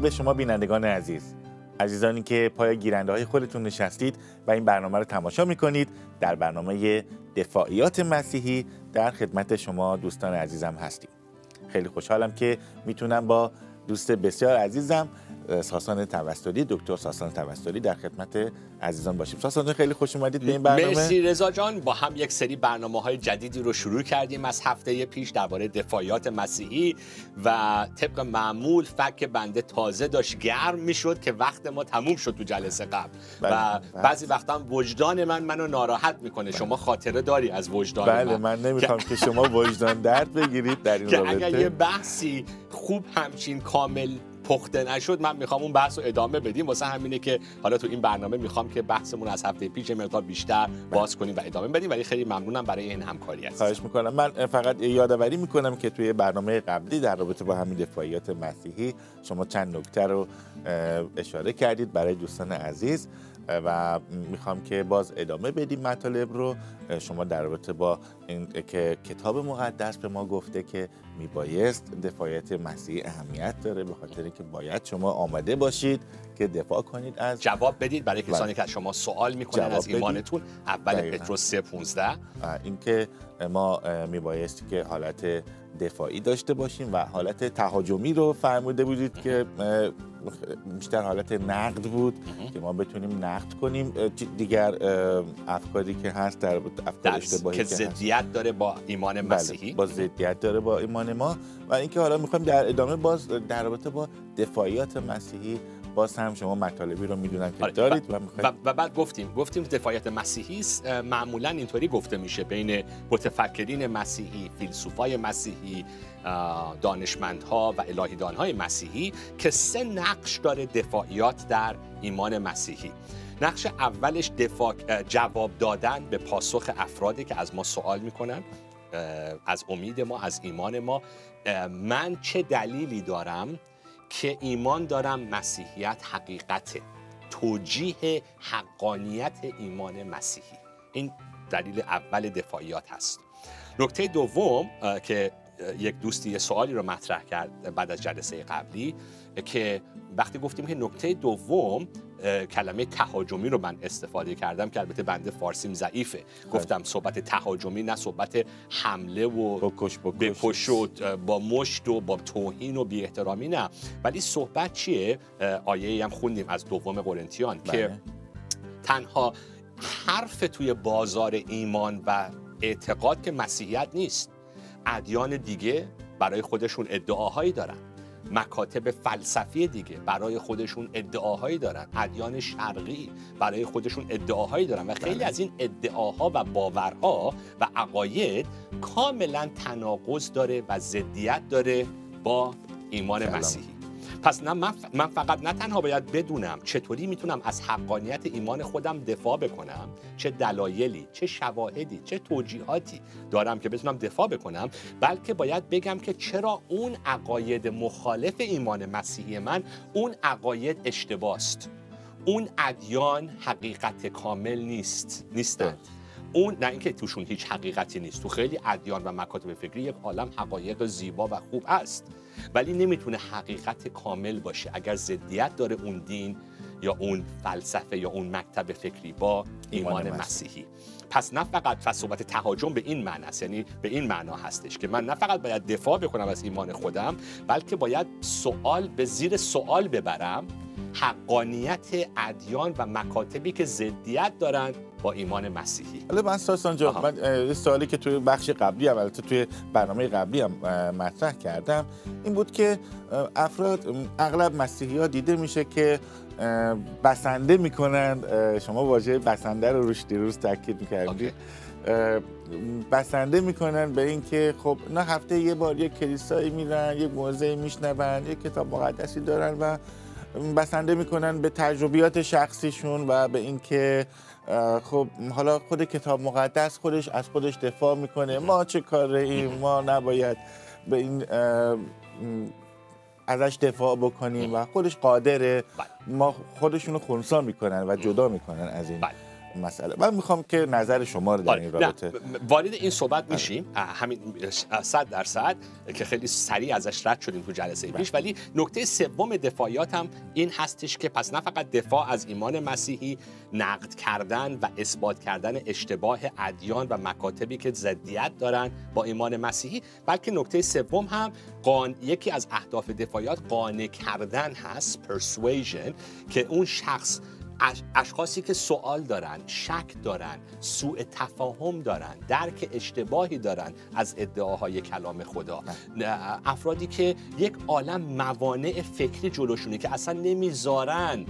به شما بینندگان عزیز. عزیزانی که پای گیرنده های خودتون نشستید و این برنامه رو تماشا می‌کنید در برنامه دفاعیات مسیحی در خدمت شما دوستان عزیزم هستیم. خیلی خوشحالم که می‌تونم با دوست بسیار عزیزم ساسان توسلی دکتر ساسان توسلی در خدمت عزیزان باشیم. ساسان خیلی خوش اومدید به این برنامه. مرسی رضا جان. با هم یک سری برنامه های جدیدی رو شروع کردیم. از هفته پیش درباره دفاعیات مسیحی و طبق معمول فک بنده تازه داشت گرم می‌شد که وقت ما تموم شد تو جلسه قبل. بله، و بله. بعضی وقتا وجدان من منو ناراحت می‌کنه. شما خاطره داری از وجدان بله من؟ نمی‌خوام که شما وجدان درد بگیرید در این که اگر یه رابطه بحثی خوب همچین کامل پخته نشد من می‌خوام اون بحث رو ادامه بدیم. واسه همینه که حالا تو این برنامه می‌خوام که بحثمون از هفته پیش مقدار بیشتر باز کنیم و ادامه بدیم. ولی خیلی ممنونم برای این همکاری هست خواهش می‌کنم. من فقط یادآوری می‌کنم که توی برنامه قبلی در رابطه با همین دفاعیات مسیحی شما چند نکته رو اشاره کردید برای دوستان عزیز. و می‌خوام که باز ادامه بدیم مطالب رو شما در رابطه با این که کتاب مقدس به ما گفته که میبایست دفاعیت مسیحی اهمیت داره به خاطر اینکه باید شما آماده باشید که دفاع کنید از جواب بدید برای کسانی بله. که از شما سوال می‌کنن از بدید. ایمانتون اول. پتروس 3:15 و اینکه ما میبایستی که حالت دفاعی داشته باشیم و حالت تهاجمی رو فرموده بودید که بیشتر حالت نقد بود که ما بتونیم نقد کنیم. دیگر افکاری که هست در افکار در اشتباهی که ضدیت داره با ایمان بله، مسیحی. با ضدیت داره با ایمان ما. و اینکه حالا می‌خوایم در ادامه باز در رابطه با دفاعیات مسیحی باز هم شما مطالبی رو می‌دونم که آره، دارید و, و, و بعد گفتیم گفتیم دفاعیت مسیحی معمولا اینطوری گفته میشه بین متفکرین مسیحی فیلسوفای مسیحی دانشمندها و الهیدانهای مسیحی که سه نقش داره دفاعیات در ایمان مسیحی. نقش اولش دفاع جواب دادن به پاسخ افرادی که از ما سوال می‌کنن از امید ما از ایمان ما. من چه دلیلی دارم؟ که ایمان دارم مسیحیت حقیقته. توجیه حقانیت ایمان مسیحی. این دلیل اول دفاعیات هست. نکته دوم که یک دوستی یه سوالی رو مطرح کرد بعد از جلسه قبلی که وقتی گفتیم که نکته دوم کلمه تهاجمی رو من استفاده کردم که البته بنده فارسیم ضعیفه. گفتم صحبت تهاجمی نه صحبت حمله و بکش بکش. و با مشت و با توهین و بی احترامی نه. ولی صحبت چیه؟ آیه هم خوندیم از دوم قرنتیان که بله. تنها حرف توی بازار ایمان و اعتقاد که مسیحیت نیست ادیان دیگه برای خودشون ادعاهایی دارن. مکاتب فلسفی دیگه برای خودشون ادعاهایی دارن ادیان شرقی برای خودشون ادعاهایی دارن و خیلی بله. از این ادعاها و باورها و عقاید کاملا تناقض داره و ضدیت داره با ایمان سلام. مسیحی پس نه من, ف- من فقط نه تنها باید بدونم چطوری می‌تونم از حقانیت ایمان خودم دفاع بکنم چه دلایلی چه شواهدی چه توجیهاتی دارم که بتونم دفاع بکنم بلکه باید بگم که چرا اون عقاید مخالف ایمان مسیحی من اون عقاید اشتباست. اون ادیان حقیقت کامل نیست نیستند اون نه اینکه توشون هیچ حقیقتی نیست. تو خیلی ادیان و مکاتب فکری یک عالم حقایق زیبا و خوب است ولی نمی‌تونه حقیقت کامل باشه. اگر ضدیت داره اون دین یا اون فلسفه یا اون مکتب فکری با ایمان, ایمان مسیحی. پس نه فقط پس صحبت تهاجم به این معنی است یعنی به این معنا هستش که من نه فقط باید دفاع بکنم از ایمان خودم بلکه باید سوال به زیر سوال ببرم حقانیت ادیان و مکاتبی که ضدیت دارند با ایمان مسیحی حالا من ساسان جان آها. من سوالی که توی بخش قبلی هم البته توی برنامه قبلی هم مطرح کردم این بود که افراد اغلب مسیحی ها دیده میشه که بسنده می‌کنن شما واژه بسنده رو روش دیروز تاکید اوکی. می‌کردید بسنده می‌کنن به اینکه خب نه هفته یه بار یک کلیسایی میرن یک موضعی میشنون یک کتاب مقدسی دارن و بسنده می‌کنن به تجربیات شخصیشون و به اینکه خب حالا خود کتاب مقدس خودش از خودش دفاع می‌کنه. ما چه کاره ایم ما نباید به این ازش دفاع بکنیم و خودش قادره. بله. ما خودشونو خونسا می‌کنن و جدا می‌کنن از این. بله. مسئله. من می‌خوام که نظر شما رو در آره. این رابطه وارد این صحبت میشیم. همین صد درصد که خیلی سریع ازش رد شدیم تو جلسه پیش. ولی نکته سوم دفاعیات هم این هستش که پس نه فقط دفاع از ایمان مسیحی نقد کردن و اثبات کردن اشتباه ادیان و مکاتبی که ضدیت دارن با ایمان مسیحی بلکه نکته سوم هم قان... یکی از اهداف دفاعیات قانع کردن هست persuasion که اون شخص اشخاصی که سوال دارن شک دارن سوء تفاهم دارن درک اشتباهی دارن از ادعاهای کلام خدا. افرادی که یک عالم موانع فکری جلوشونه که اصلا نمی‌ذارن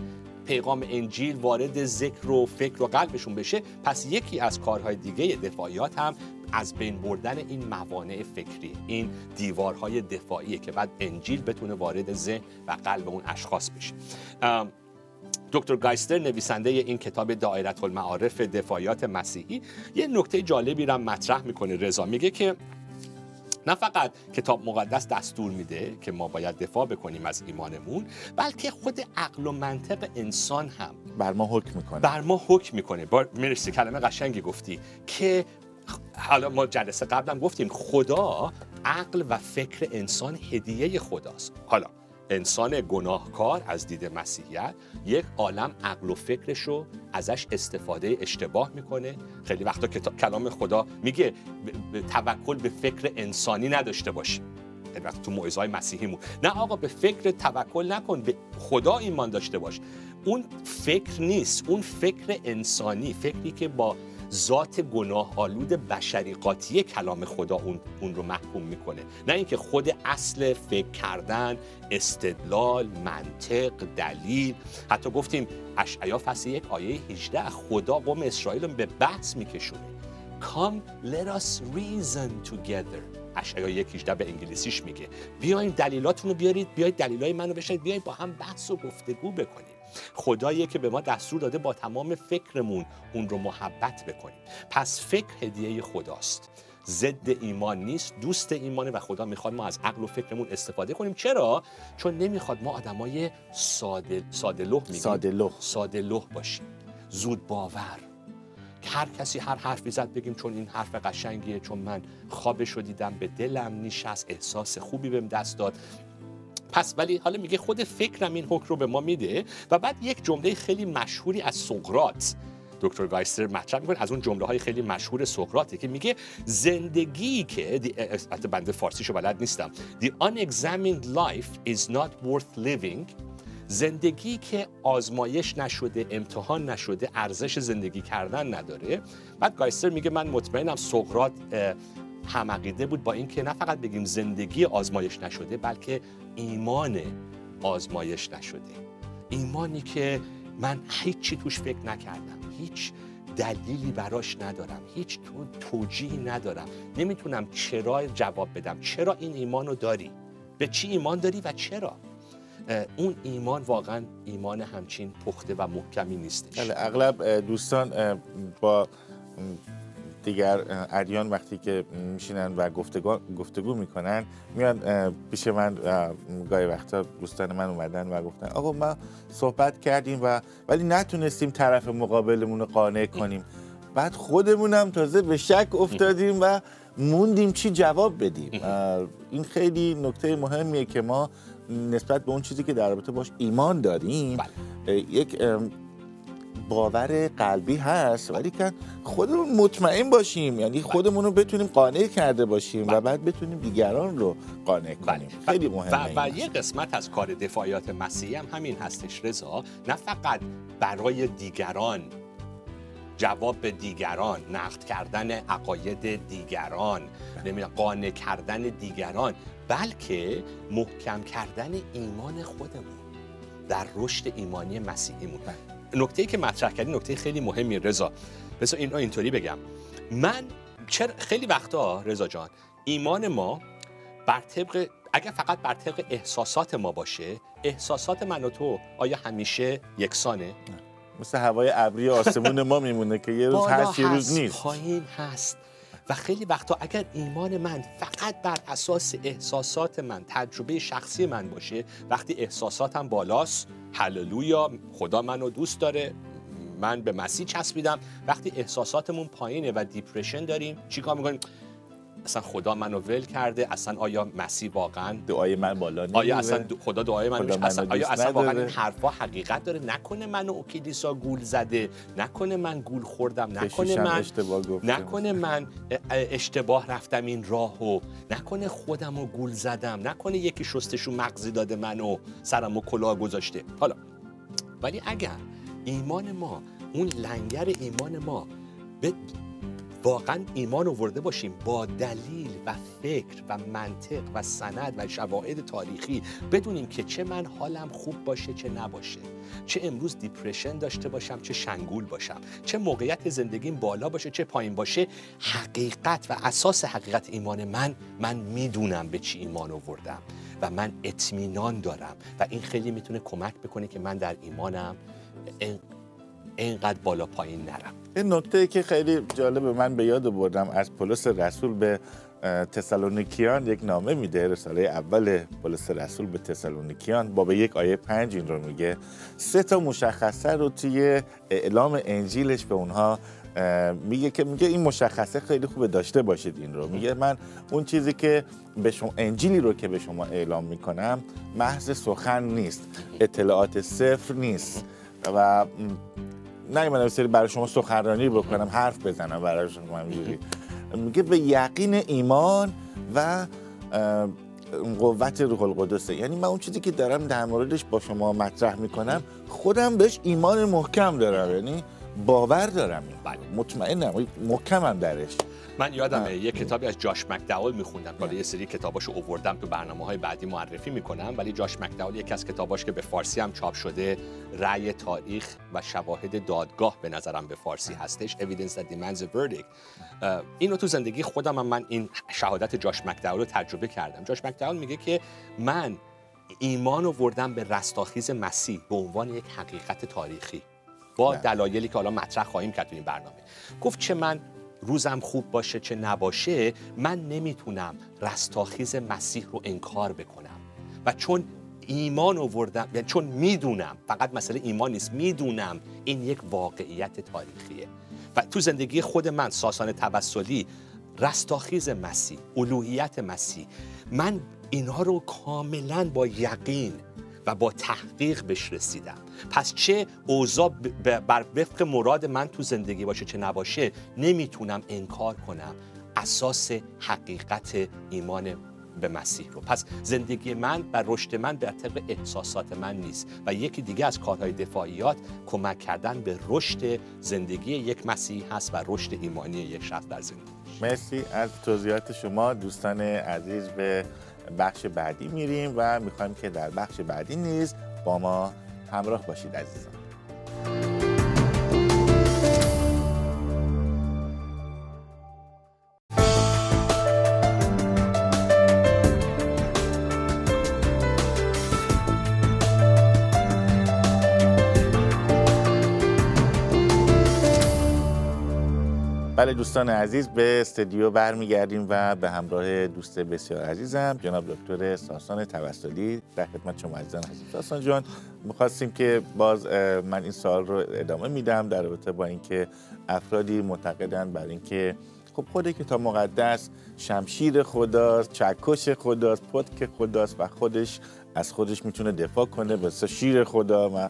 پیغام انجیل وارد ذکر و فکر و قلبشون بشه پس یکی از کارهای دیگه دفاعیات هم از بین بردن این موانع فکری این دیوارهای دفاعیه که بعد انجیل بتونه وارد ذهن و قلب اون اشخاص بشه. دکتر گایستر نویسنده این کتاب دایره المعارف دفاعیات مسیحی یه نکته جالبی را مطرح می‌کنه. رضا میگه که نه فقط کتاب مقدس دستور میده که ما باید دفاع بکنیم از ایمانمون بلکه خود عقل و منطق انسان هم بر ما حکم می‌کنه. بر ما حکم می‌کنه. مرسی کلمه قشنگی گفتی که حالا ما جلسه قبلم گفتیم خدا عقل و فکر انسان هدیه خداست. حالا انسان گناهکار از دید مسیحیت یک عالم عقل و فکرش رو ازش استفاده اشتباه می‌کنه. خیلی وقتا کلام خدا میگه توکل به فکر انسانی نداشته باشی خیلی وقت تو موعظه‌های مسیحیمون. نه آقا به فکر توکل نکن به خدا ایمان داشته باش. اون فکر نیست اون فکر انسانی فکری که با ذات گناه آلود بشری قاطی کلام خدا اون, اون رو محکوم می‌کنه. نه اینکه خود اصل فکر کردن استدلال منطق دلیل. حتی گفتیم اشعیا فصل یک آیه 18 خدا قوم اسرائیل رو به بحث میکشونه. Come let us reason together. اشعیا یک 18 به انگلیسیش میگه. بیاین دلیلاتون رو بیارید بیاید دلیلای منو بشنید بیاید با هم بحث و گفتگو بکنیم. خداییه که به ما دستور داده با تمام فکرمون اون رو محبت بکنیم. پس فکر هدیه خداست. ضد ایمان نیست دوست ایمانه و خدا می‌خواد ما از عقل و فکرمون استفاده کنیم. چرا؟ چون نمی‌خواد ما آدمای ساده ساده میگیم ساده لوح. ساده لوح باشیم. زود باور. هر کسی هر حرفی زد بگیم چون این حرف قشنگیه چون من خوابش رو دیدم به دلم نشست احساس خوبی بهم دست داد. پس ولی حالا میگه خود فکرم این حکم رو به ما میده و بعد یک جمله خیلی مشهوری از سقراط. دکتر گایستر مطرح می‌کنه از اون جمله های خیلی مشهور سقراطه که میگه زندگی که البته بنده فارسیشو بلد نیستم. The unexamined life is not worth living. زندگی که آزمایش نشده امتحان نشده ارزش زندگی کردن نداره. بعد گایستر میگه من مطمئنم سقراط اه، هم عقیده بود با اینکه نه فقط بگیم زندگی آزمایش نشده بلکه ایمان آزمایش نشده. ایمانی که من هیچی توش فکر نکردم هیچ دلیلی براش ندارم هیچ تو توجیهی ندارم. نمی‌تونم چرا جواب بدم؟ چرا این ایمان رو داری؟ به چی ایمان داری و چرا؟ اون ایمان واقعا ایمان همچین پخته و محکمی نیستش. بله اغلب دوستان با دیگر ادیان وقتی که میشینن و گفتگو, گفتگو می‌کنن میان پیش من اه، گاهی وقتا دوستان من اومدن و گفتن آقا ما صحبت کردیم و ولی نتونستیم طرف مقابلمون رو قانع کنیم بعد خودمونم تازه به شک افتادیم و موندیم چی جواب بدیم این خیلی نکته مهمیه که ما نسبت به اون چیزی که در رابطه باش ایمان داریم بله. یک باور قلبی هست ولی که خودمون مطمئن باشیم. یعنی خودمون رو بتونیم قانع کرده باشیم و بعد بتونیم دیگران رو قانع کنیم. خیلی مهمه و, و. یه قسمت از کار دفاعیات مسیحی هم همین هستش رضا. نه فقط برای دیگران جواب به دیگران نقد کردن عقاید دیگران نمی‌دونم قانع کردن دیگران بلکه محکم کردن ایمان خودمون در رشد ایمانی مسیحیمون. نکته که مطرح کردی نکته خیلی مهمی رضا. بذار این اینطوری بگم. من چرا خیلی وقتا رضا جان ایمان ما بر طبق اگر فقط بر طبق احساسات ما باشه احساسات من و تو آیا همیشه یکسانه؟ مثل هوای ابری آسمون ما میمونه که یه روز هست یه روز نیست. پایین هست. و خیلی وقتا اگر ایمان من فقط بر اساس احساسات من تجربه شخصی من باشه وقتی احساساتم بالاست هللویا خدا منو دوست داره من به مسیح چسبیدم. وقتی احساساتمون پایینه و دیپرشن داریم چیکار می‌کنیم؟ اصلا خدا منو ول کرده اصلا آیا مسیح واقعا دعای من بالا نمیره آیا اصلا خدا دعای منو خدا؟ اصلا آیا اصلا واقعا؟ این حرفا حقیقت داره نکنه منو اوکیدیسا گول زده نکنه من گول خوردم نکنه من اشتباه گفته. نکنه من اه، اشتباه رفتم این راهو نکنه خودم رو گول زدم نکنه یکی شستشو مغزی داده منو سرم و کلاه گذاشته حالا ولی اگر ایمان ما اون لنگر ایمان ما به واقعا ایمان آورده باشیم با دلیل و فکر و منطق و سند و شواهد تاریخی بدونیم که چه من حالم خوب باشه چه نباشه. چه امروز دیپرشن داشته باشم چه شنگول باشم. چه موقعیت زندگیم بالا باشه چه پایین باشه. حقیقت و اساس حقیقت ایمان من من می‌دونم به چی ایمان آوردم و من اطمینان دارم و این خیلی می‌تونه کمک بکنه که من در ایمانم این- اینقدر بالا پایین نرم. این نکته که خیلی جالب من به یاد بردم از پولس رسول به تسالونیکیان یک نامه میده رساله اول پولس رسول به تسالونیکیان. باب یک آیه پنج این رو میگه سه تا مشخصه رو توی اعلام انجیلش به اونها میگه که میگه این مشخصه خیلی خوبه داشته باشید این رو. میگه من اون چیزی که به شما انجیلی رو که به شما اعلام می‌کنم محض سخن نیست اطلاعات صفر نیست. و نیومدم سری برای شما سخنرانی بکنم حرف بزنم برای شما همینجوری میگه به یقین ایمان و قوت روح القدسه. یعنی من اون چیزی که دارم در موردش با شما مطرح می‌کنم خودم بهش ایمان محکم دارم. یعنی باور دارم. بله. مطمئنم محکمم درش. من یادمه. یه کتابی از جاش مکداول میخوندم. حالا یه سری کتاباشو اووردم تو برنامه های بعدی معرفی می‌کنم ولی جاش مکداول یکی از کتاباش که به فارسی هم چاپ شده رأی تاریخ و شواهد دادگاه به نظرم به فارسی هستش Evidence that demands a verdict. اینو تو زندگی خودم هم من این شهادت جاش مکداول رو تجربه کردم. جاش مکداول میگه که من ایمان آوردم به رستاخیز مسیح به عنوان یک حقیقت تاریخی با. دلایلی که حالا مطرح خواهیم کرد تو این برنامه. گفت چه من روزم خوب باشه چه نباشه من نمی‌تونم رستاخیز مسیح رو انکار بکنم. و چون ایمان آوردم یعنی چون می‌دونم فقط مسئله ایمان نیست می‌دونم این یک واقعیت تاریخیه. و تو زندگی خود من ساسان توسلی رستاخیز مسیح الوهیت مسیح من اینها رو کاملا با یقین و با تحقیق بهش رسیدم. پس چه اوضاع بر وفق مراد من تو زندگی باشه چه نباشه نمی‌تونم انکار کنم. اساس حقیقت ایمان به مسیح رو. پس زندگی من و رشد من به طبق احساسات من نیست و یکی دیگه از کارهای دفاعیات کمک کردن به رشد زندگی یک مسیحی هست و رشد ایمانی یک شخص در زندگی مرسی از توضیحات شما دوستان عزیز به بخش بعدی میریم و می‌خوایم که در بخش بعدی نیز با ما همراه باشید عزیزان. دوستان عزیز به استودیو برمیگردیم و به همراه دوست بسیار عزیزم جناب دکتر ساسان توسلی. در خدمت شما عزیزان هستیم ساسان جان می‌خواستیم که باز من این سال رو ادامه میدم در رابطه با اینکه افرادی معتقدند بر اینکه خب خود کتاب مقدس شمشیر خداست چکش خداست پتک خداست و خودش از خودش می‌تونه دفاع کنه مثل شیر خدا و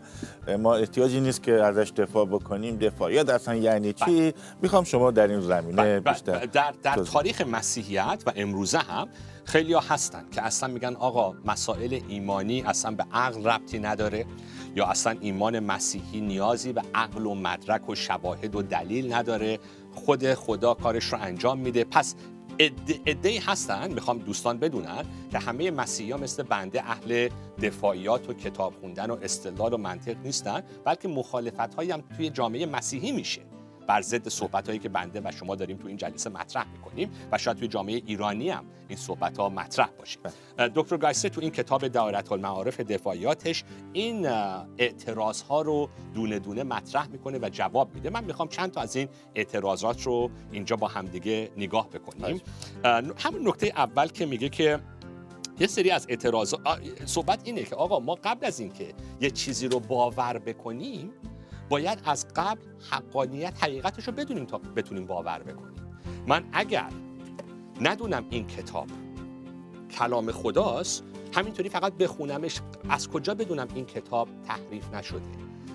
ما احتیاجی نیست که ازش دفاع بکنیم. دفاعیت اصلا یعنی چی؟ می‌خوام شما در این زمینه بله، بله. بیشتر در, در تاریخ مسیحیت و امروزه هم خیلی ها هستن که اصلا میگن آقا مسائل ایمانی اصلا به عقل ربطی نداره یا اصلا ایمان مسیحی نیازی به عقل و مدرک و شواهد و دلیل نداره. خود خدا کارش رو انجام میده. پس ادهی هستن می‌خوام دوستان بدونن که همه مسیحی ها مثل بنده اهل دفاعیات و کتاب خوندن و استدلال و منطق نیستن بلکه مخالفت هایی هم توی جامعه مسیحی میشه. بر ضد صحبت هایی که بنده و شما داریم تو این جلسه مطرح می‌کنیم و شاید توی جامعه ایرانی هم این صحبت ها مطرح باشه. دکتر گایسه تو این کتاب دایره المعارف دفاعیاتش این اعتراض ها رو دونه دونه مطرح می‌کنه و جواب میده. من می‌خوام چند تا از این اعتراضات رو اینجا با همدیگه نگاه بکنیم. اه، همون نکته اول که میگه که یه سری از اعتراضات آ، صحبت اینه که آقا ما قبل از اینکه یه چیزی رو باور بکنیم باید از قبل حقانیت حقیقتش رو بدونیم تا بتونیم باور بکنیم. من اگر ندونم این کتاب کلام خداست همینطوری فقط بخونمش از کجا بدونم این کتاب تحریف نشده؟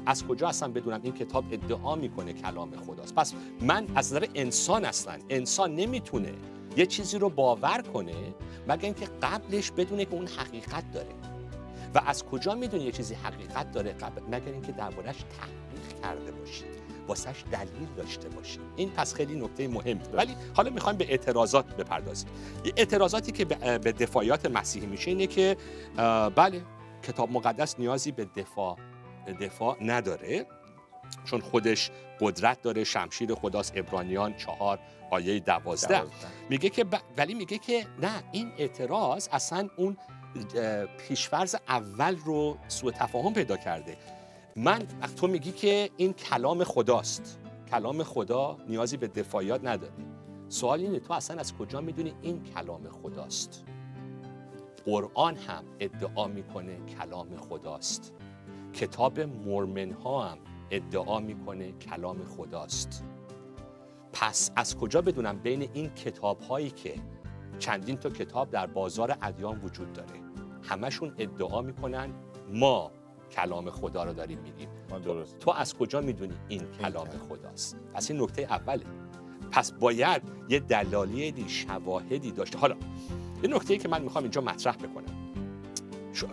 از کجا اصلا بدونم این کتاب ادعا می‌کنه کلام خداست؟ پس من از نظر انسان اصلا انسان نمی‌تونه یه چیزی رو باور کنه مگر اینکه قبلش بدونه که اون حقیقت داره. و از کجا می‌دونه یه چیزی حقیقت داره قبل؟ مگر اینکه دربارش تحقیق کرده باشی واسش دلیل داشته باشیم این پس خیلی نکته مهم ولی حالا می‌خوایم به اعتراضات بپردازیم. اعتراضاتی که به دفاعیات مسیحی میشه اینه که بله کتاب مقدس نیازی به دفاع دفاع نداره چون خودش قدرت داره. شمشیر خداست ابرانیان چهار آیه دوازده. میگه که ولی میگه که نه این اعتراض اصلا اون پیشفرز اول رو سوء تفاهم پیدا کرده. من تو میگی که این کلام خداست. کلام خدا نیازی به دفاعیات نداره. سوال اینه تو اصلا از کجا می‌دونی این کلام خداست؟ قرآن هم ادعا می‌کنه کلام خداست. کتاب مورمن ها هم ادعا می‌کنه کلام خداست. پس از کجا بدونم بین این کتاب هایی که چندین تا کتاب در بازار ادیان وجود داره؟ همشون ادعا می‌کنن ما کلام خدا رو داریم میگیم. درست. تو از کجا می‌دونی این کلام خداست؟ پس این نکته اوله. پس باید یه دلالی شواهدی داشته. حالا یه نکته که من می‌خوام اینجا مطرح بکنم.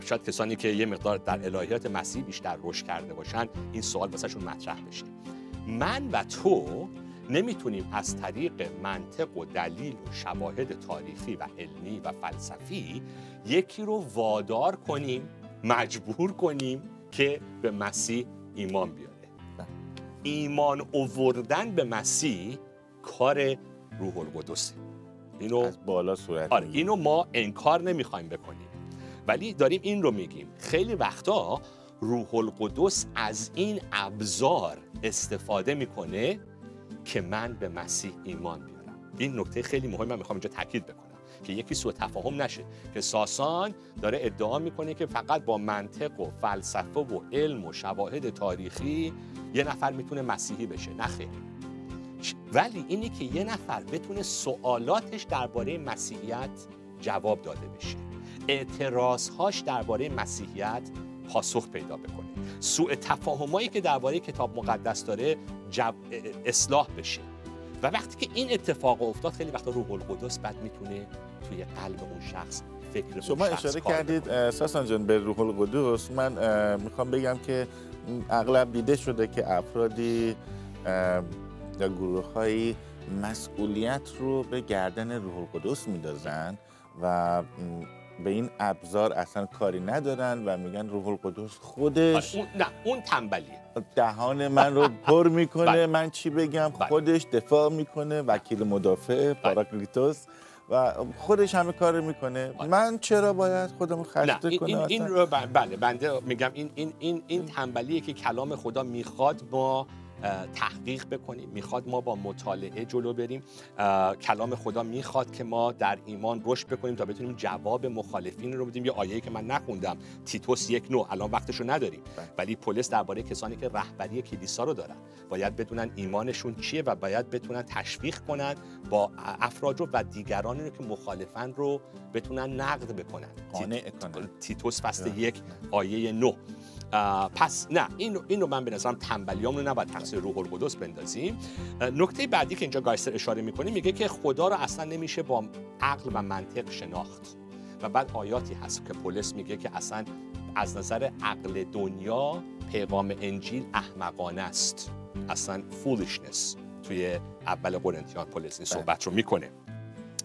شاید کسانی که یه مقدار در الهیات مسیح بیشتر رشد کرده باشن این سوال واسهشون مطرح بشه. من و تو نمی‌تونیم از طریق منطق و دلیل و شواهد تاریخی و علمی و فلسفی یکی رو وادار کنیم مجبور کنیم که به مسیح ایمان بیاره. ایمان اووردن به مسیح کار روح القدسه. اینو از بالا صورت آره اینو ما انکار نمی‌خوایم بکنیم. ولی داریم این رو میگیم. خیلی وقتا روح القدس از این ابزار استفاده می‌کنه که من به مسیح ایمان بیارم. این نکته خیلی مهم من می‌خوام اینجا تاکید بکنم که یکی سوء تفاهم نشه که ساسان داره ادعا می‌کنه که فقط با منطق و فلسفه و علم و شواهد تاریخی یه نفر می‌تونه مسیحی بشه. نخیر ولی اینی که یه نفر بتونه سوالاتش درباره مسیحیت جواب داده بشه. اعتراضهاش درباره مسیحیت پاسخ پیدا بکنه. سوء تفاهمایی که درباره کتاب مقدس داره اصلاح بشه. و وقتی که این اتفاق افتاد خیلی وقتا روح القدس بعد می‌تونه توی قلب اون شخص فکر شما اشاره کردید ساسان جان به روح القدس. من می‌خوام بگم که اغلب دیده شده که افرادی یا گروه هایی مسئولیت رو به گردن روح القدس میدازن و به این ابزار اصلا کاری ندارن و میگن روح القدس خودش اون نه اون تنبلیه دهان من رو پر می‌کنه بله. من چی بگم بله. خودش دفاع می‌کنه وکیل مدافع بله. پاراکلیتوس و خودش همه کار می‌کنه من چرا باید خودم خسته کنم این, این رو بله بنده میگم این این این این تنبلیه که کلام خدا می‌خواد ما تحقیق بکنیم. می‌خواد ما با مطالعه جلو بریم. کلام خدا می‌خواد که ما در ایمان رشد بکنیم تا بتونیم جواب مخالفین رو بدیم. یه آیه‌ای که من نخوندم تیتوس یک نو الان وقتش رو نداریم. بله. ولی پلیس درباره کسانی که رهبری کلیسا رو دارن باید بدونن ایمانشون چیه و باید بتونن تشویق کنن با افراد رو و دیگرانی رو که مخالفن رو بتونن نقد بکنن. تیتوس فصل بله. یک آیه 9 پس نه این رو من به نظرم تنبلیام رو نباید تقصیر روح القدس بندازیم. نکته بعدی که اینجا گایستر اشاره می‌کنه میگه که خدا رو اصلا نمیشه با عقل و منطق شناخت. و بعد آیاتی هست که پولس میگه که اصلا از نظر عقل دنیا پیغام انجیل احمقانه است. اصلا فولشنس توی اول قرنتیان پولس این صحبت رو می‌کنه.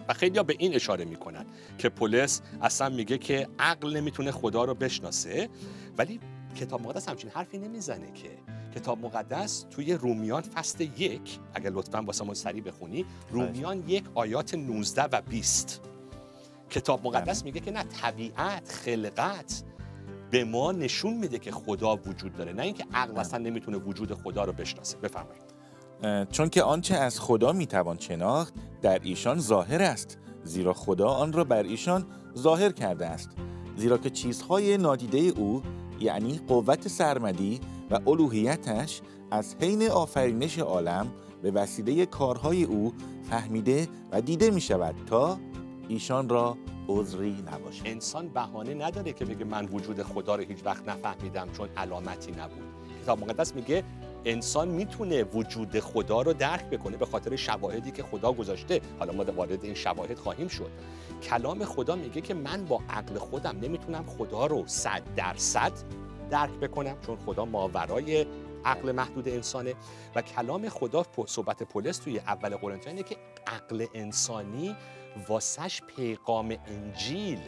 و خیلی ها به این اشاره می‌کنن که پولس اصلا میگه که عقل نمی‌تونه خدا رو بشناسه ولی کتاب مقدس همچین حرفی نمی‌زنه که کتاب مقدس توی رومیان فصل یک اگر لطفا واسه ما سریع بخونی رومیان یک آیات 19 و 20 کتاب مقدس میگه که نه طبیعت خلقت به ما نشون میده که خدا وجود داره. نه اینکه عقل اصلا نمی‌تونه وجود خدا رو بشناسه. بفرمایید. چون که آنچه از خدا می‌توان شناخت در ایشان ظاهر است زیرا خدا آن را بر ایشان ظاهر کرده است. زیرا که چیزهای نادیده او یعنی قوت سرمدی و الوهیتش از حین آفرینش عالم به وسیله کارهای او فهمیده و دیده می شود تا ایشان را عذری نباشه انسان بهانه نداره که بگه من وجود خدا رو هیچ وقت نفهمیدم چون علامتی نبود. کتاب مقدس میگه انسان می‌تونه وجود خدا رو درک بکنه به خاطر شواهدی که خدا گذاشته. حالا ما وارد این شواهد خواهیم شد. کلام خدا میگه که من با عقل خودم نمی‌تونم خدا رو صد درصد درک بکنم چون خدا ماورای عقل محدود انسانه. و کلام خدا صحبت پولس توی اول قرنتیان که عقل انسانی واسش پیغام انجیل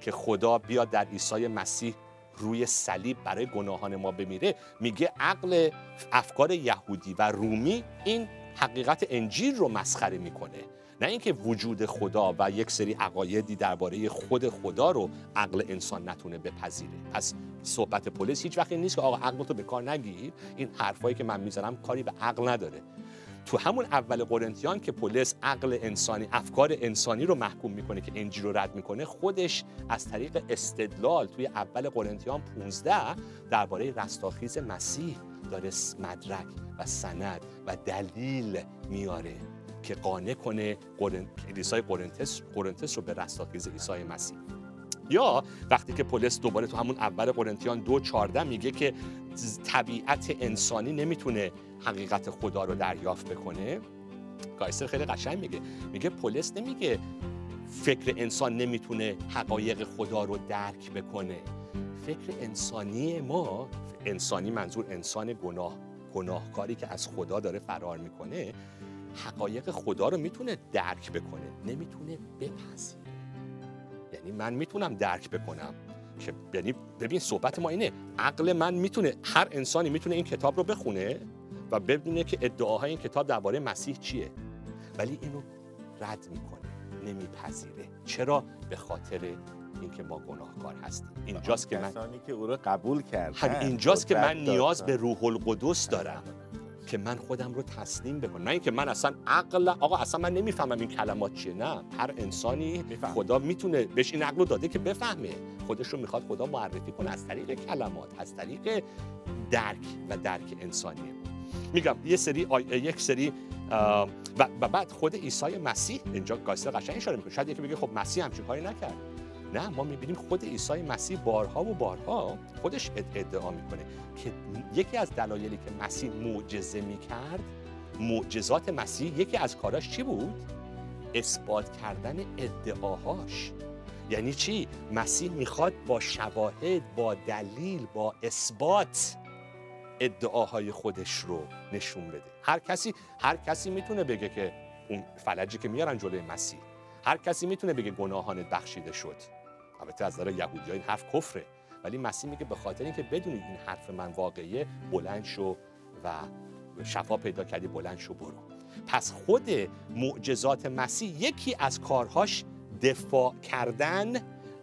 که خدا بیاد در عیسی مسیح روی صلیب برای گناهان ما بمیره میگه عقل افکار یهودی و رومی این حقیقت انجیل رو مسخره می‌کنه. نه اینکه وجود خدا و یک سری عقایدی درباره خود خدا رو عقل انسان نتونه بپذیره. پس صحبت پلیس هیچ وقت نیست که آقا عقل تو به کار نگیر. این حرفایی که من می‌زنم کاری به عقل نداره. تو همون اول قرنتیان که پولس عقل انسانی افکار انسانی رو محکوم می‌کنه که انجیل رو رد می‌کنه خودش از طریق استدلال توی اول قرنتیان 15 درباره رستاخیز مسیح داره مدرک و سند و دلیل میاره که قانع کنه کلیسای قرنتس, قرنتس رو به رستاخیز عیسی مسیح. یا وقتی که پولس دوباره تو همون اول قرنتیان دو چارده میگه که طبیعت انسانی نمی‌تونه حقیقت خدا رو دریافت بکنه. گایسر خیلی قشنگ میگه. میگه پولس نمیگه فکر انسان نمی‌تونه حقایق خدا رو درک بکنه. فکر انسانی ما انسانی منظور انسان گناه گناهکاری که از خدا داره فرار می‌کنه حقایق خدا رو می‌تونه درک بکنه نمی‌تونه بپذیره. یعنی من می‌تونم درک بکنم. که یعنی ببین صحبت ما اینه عقل من می‌تونه هر انسانی می‌تونه این کتاب رو بخونه و ببینه که ادعاهای این کتاب درباره مسیح چیه. ولی اینو رد می‌کنه نمیپذیره. چرا؟ به خاطر اینکه ما گناهکار هستیم. اینجاست که من که او رو قبول کردن. اینجاست که من نیاز به روح القدس دارم. که من خودم رو تسلیم بکنم. نه اینکه من اصلا عقل آقا اصلا من نمی‌فهمم این کلمات چیه. نه هر انسانی خدا می‌تونه بهش این عقل رو داده که بفهمه. خودش رو می‌خواد خدا معرفی کنه. از طریق کلمات از طریق درک و درک انسانی. میگم یه سری یک سری و بعد خود عیسی مسیح اینجا گایسته قشنگ اشاره می‌کنه. شاید یکی بگه خب مسیح همچین کاری نکرد. نه ما می‌بینیم خود عیسی مسیح بارها و بارها خودش ادعا می‌کنه که یکی از دلایلی که مسیح معجزه می‌کرد معجزات مسیح یکی از کاراش چی بود؟ اثبات کردن ادعاهاش یعنی چی؟ مسیح می‌خواد با شواهد، با دلیل، با اثبات ادعاهای خودش رو نشون بده هر کسی هر کسی می‌تونه بگه که اون فلجی که میارن جلوی مسیح هر کسی می‌تونه بگه گناهانت بخشیده شد البته از نظر یهودی این حرف کفره. ولی مسیح میگه به خاطر اینکه بدونی این حرف من واقعیه بلند شو و شفا پیدا کردی بلند شو برو. پس خود معجزات مسیح یکی از کارهاش دفاع کردن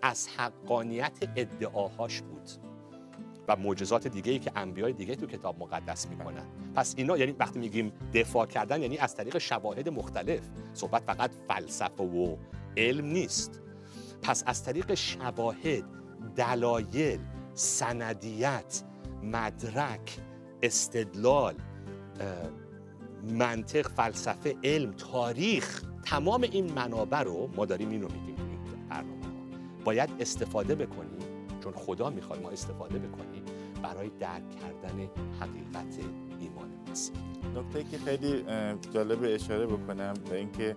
از حقانیت ادعاهاش بود. و معجزات دیگه ای که انبیای دیگه تو کتاب مقدس می‌کنن. پس اینا یعنی وقتی میگیم دفاع کردن یعنی از طریق شواهد مختلف. صحبت فقط فلسفه و علم نیست. پس از طریق شواهد دلایل سندیت مدرک استدلال منطق فلسفه علم تاریخ تمام این منابع رو ما داریم این رو میگیم این برنامه. باید استفاده بکنیم چون خدا می‌خواد ما استفاده بکنیم برای درک کردن حقیقت ایمان مسیح. نکته که خیلی جالب اشاره بکنم به اینکه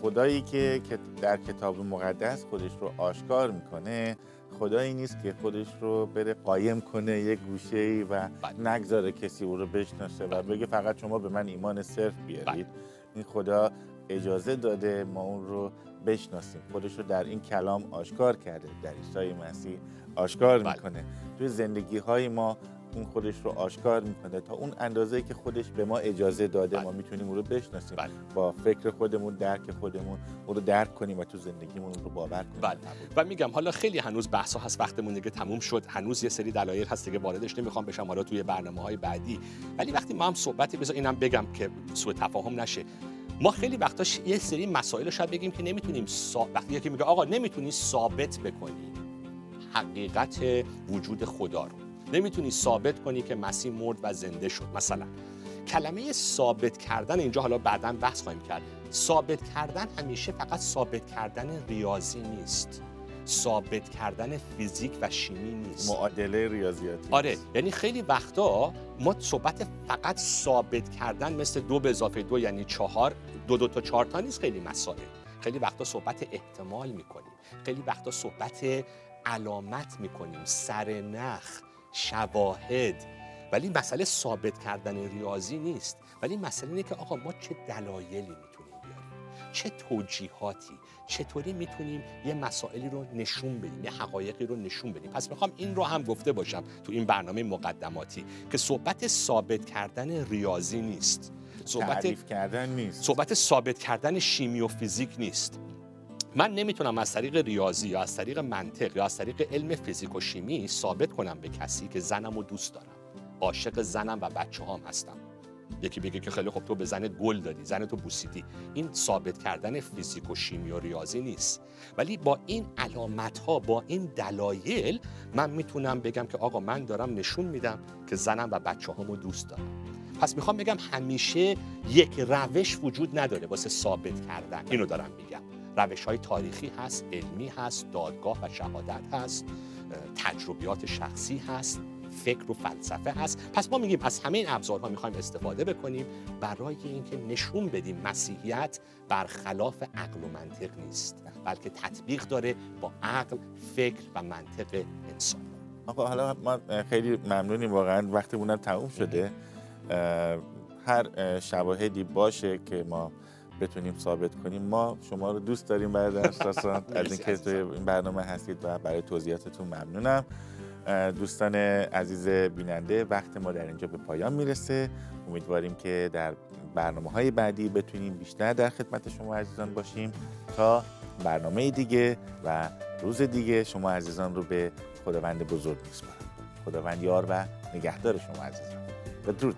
خدایی که در کتاب مقدس خودش رو آشکار می‌کنه خدایی نیست که خودش رو بره قایم کنه یک گوشه ای و بله. نگذاره کسی او رو بشناسه و بگه فقط شما به من ایمان صرف بیارید بله. این خدا اجازه داده ما اون رو بشناسیم خودش رو در این کلام آشکار کرده در عیسی مسیح آشکار بله. می‌کنه توی زندگی های ما اون خودش رو آشکار می‌کنه. تا اون اندازه که خودش به ما اجازه داده بله. ما می‌تونیم اون رو بشناسیم. بله. با فکر خودمون درک خودمون اون رو درک کنیم و تو زندگیمون رو باور کنیم. بله. و میگم حالا خیلی هنوز بحث هست وقتمون دیگه تموم شد. هنوز یه سری دلایل هست دیگه واردش نمی‌خوام بشم. حالا توی برنامه های بعدی. ولی وقتی ما هم صحبتی بذار اینم بگم که سوء تفاهم نشه. ما خیلی وقتا یه سری مسائل شاید بگیم که نمی‌تونیم سا... وقتی یکی میگه آقا نمی‌تونی ثابت بکنی. حقیقت وجود خدا رو. نمی‌تونی ثابت کنی که مسیح مرد و زنده شد. مثلا کلمه ثابت کردن اینجا حالا بعدا بحث خواهیم کرد. ثابت کردن همیشه فقط ثابت کردن ریاضی نیست. ثابت کردن فیزیک و شیمی نیست. معادله ریاضیاتی آره یعنی خیلی وقتا ما صحبت فقط ثابت کردن مثل دو به اضافه دو یعنی چهار دو دو تا چهار تا نیست خیلی مسائل. خیلی وقتا صحبت احتمال می‌کنیم. خیلی وقتا صحبت علامت می‌کنیم. سر نخ. شواهد. ولی مسئله ثابت کردن ریاضی نیست. ولی مسئله اینه که آقا ما چه دلایلی می‌تونیم بیاریم؟ چه توجیهاتی؟ چطوری می‌تونیم یه مسائلی رو نشون بدیم یه حقایقی رو نشون بدیم؟ پس می‌خوام این رو هم گفته باشم تو این برنامه مقدماتی که صحبت ثابت کردن ریاضی نیست. صحبت کردن نیست. صحبت ثابت کردن شیمی و فیزیک نیست. من نمی‌تونم از طریق ریاضی یا از طریق منطق یا از طریق علم فیزیک و شیمی ثابت کنم به کسی که زنم رو دوست دارم. عاشق زنم و بچه هم هستم. یکی بگه که خیلی خب تو به زنت گل دادی زن تو بوسیدی. این ثابت کردن فیزیک و شیمی و ریاضی نیست. ولی با این علامت ها با این دلایل من می‌تونم بگم که آقا من دارم نشون میدم که زنم و بچه همو دوست دارم. پس می‌خوام بگم همیشه یک روش وجود نداره واسه ثابت کردن. اینو دارم میگم. روش های تاریخی هست علمی هست دادگاه و شهادت هست تجربیات شخصی هست فکر و فلسفه هست. پس ما میگیم از همه این ابزارها می‌خوایم استفاده بکنیم برای اینکه نشون بدیم مسیحیت برخلاف عقل و منطق نیست بلکه تطبیق داره با عقل فکر و منطق انسان. آقا حالا ما خیلی ممنونیم واقعا. وقتمون تموم شده. هر شواهدی باشه که ما بتونیم ثابت کنیم. ما شما رو دوست داریم برای اساسا از اینکه توی این برنامه هستید و برای توضیحاتتون ممنونم. دوستان عزیز بیننده وقت ما در اینجا به پایان می‌رسه. امیدواریم که در برنامه های بعدی بتونیم بیشتر در خدمت شما عزیزان باشیم. تا برنامه دیگه و روز دیگه شما عزیزان رو به خداوند بزرگ میسپارم. خداوند یار و نگهدار شما عزیزان. بدرود.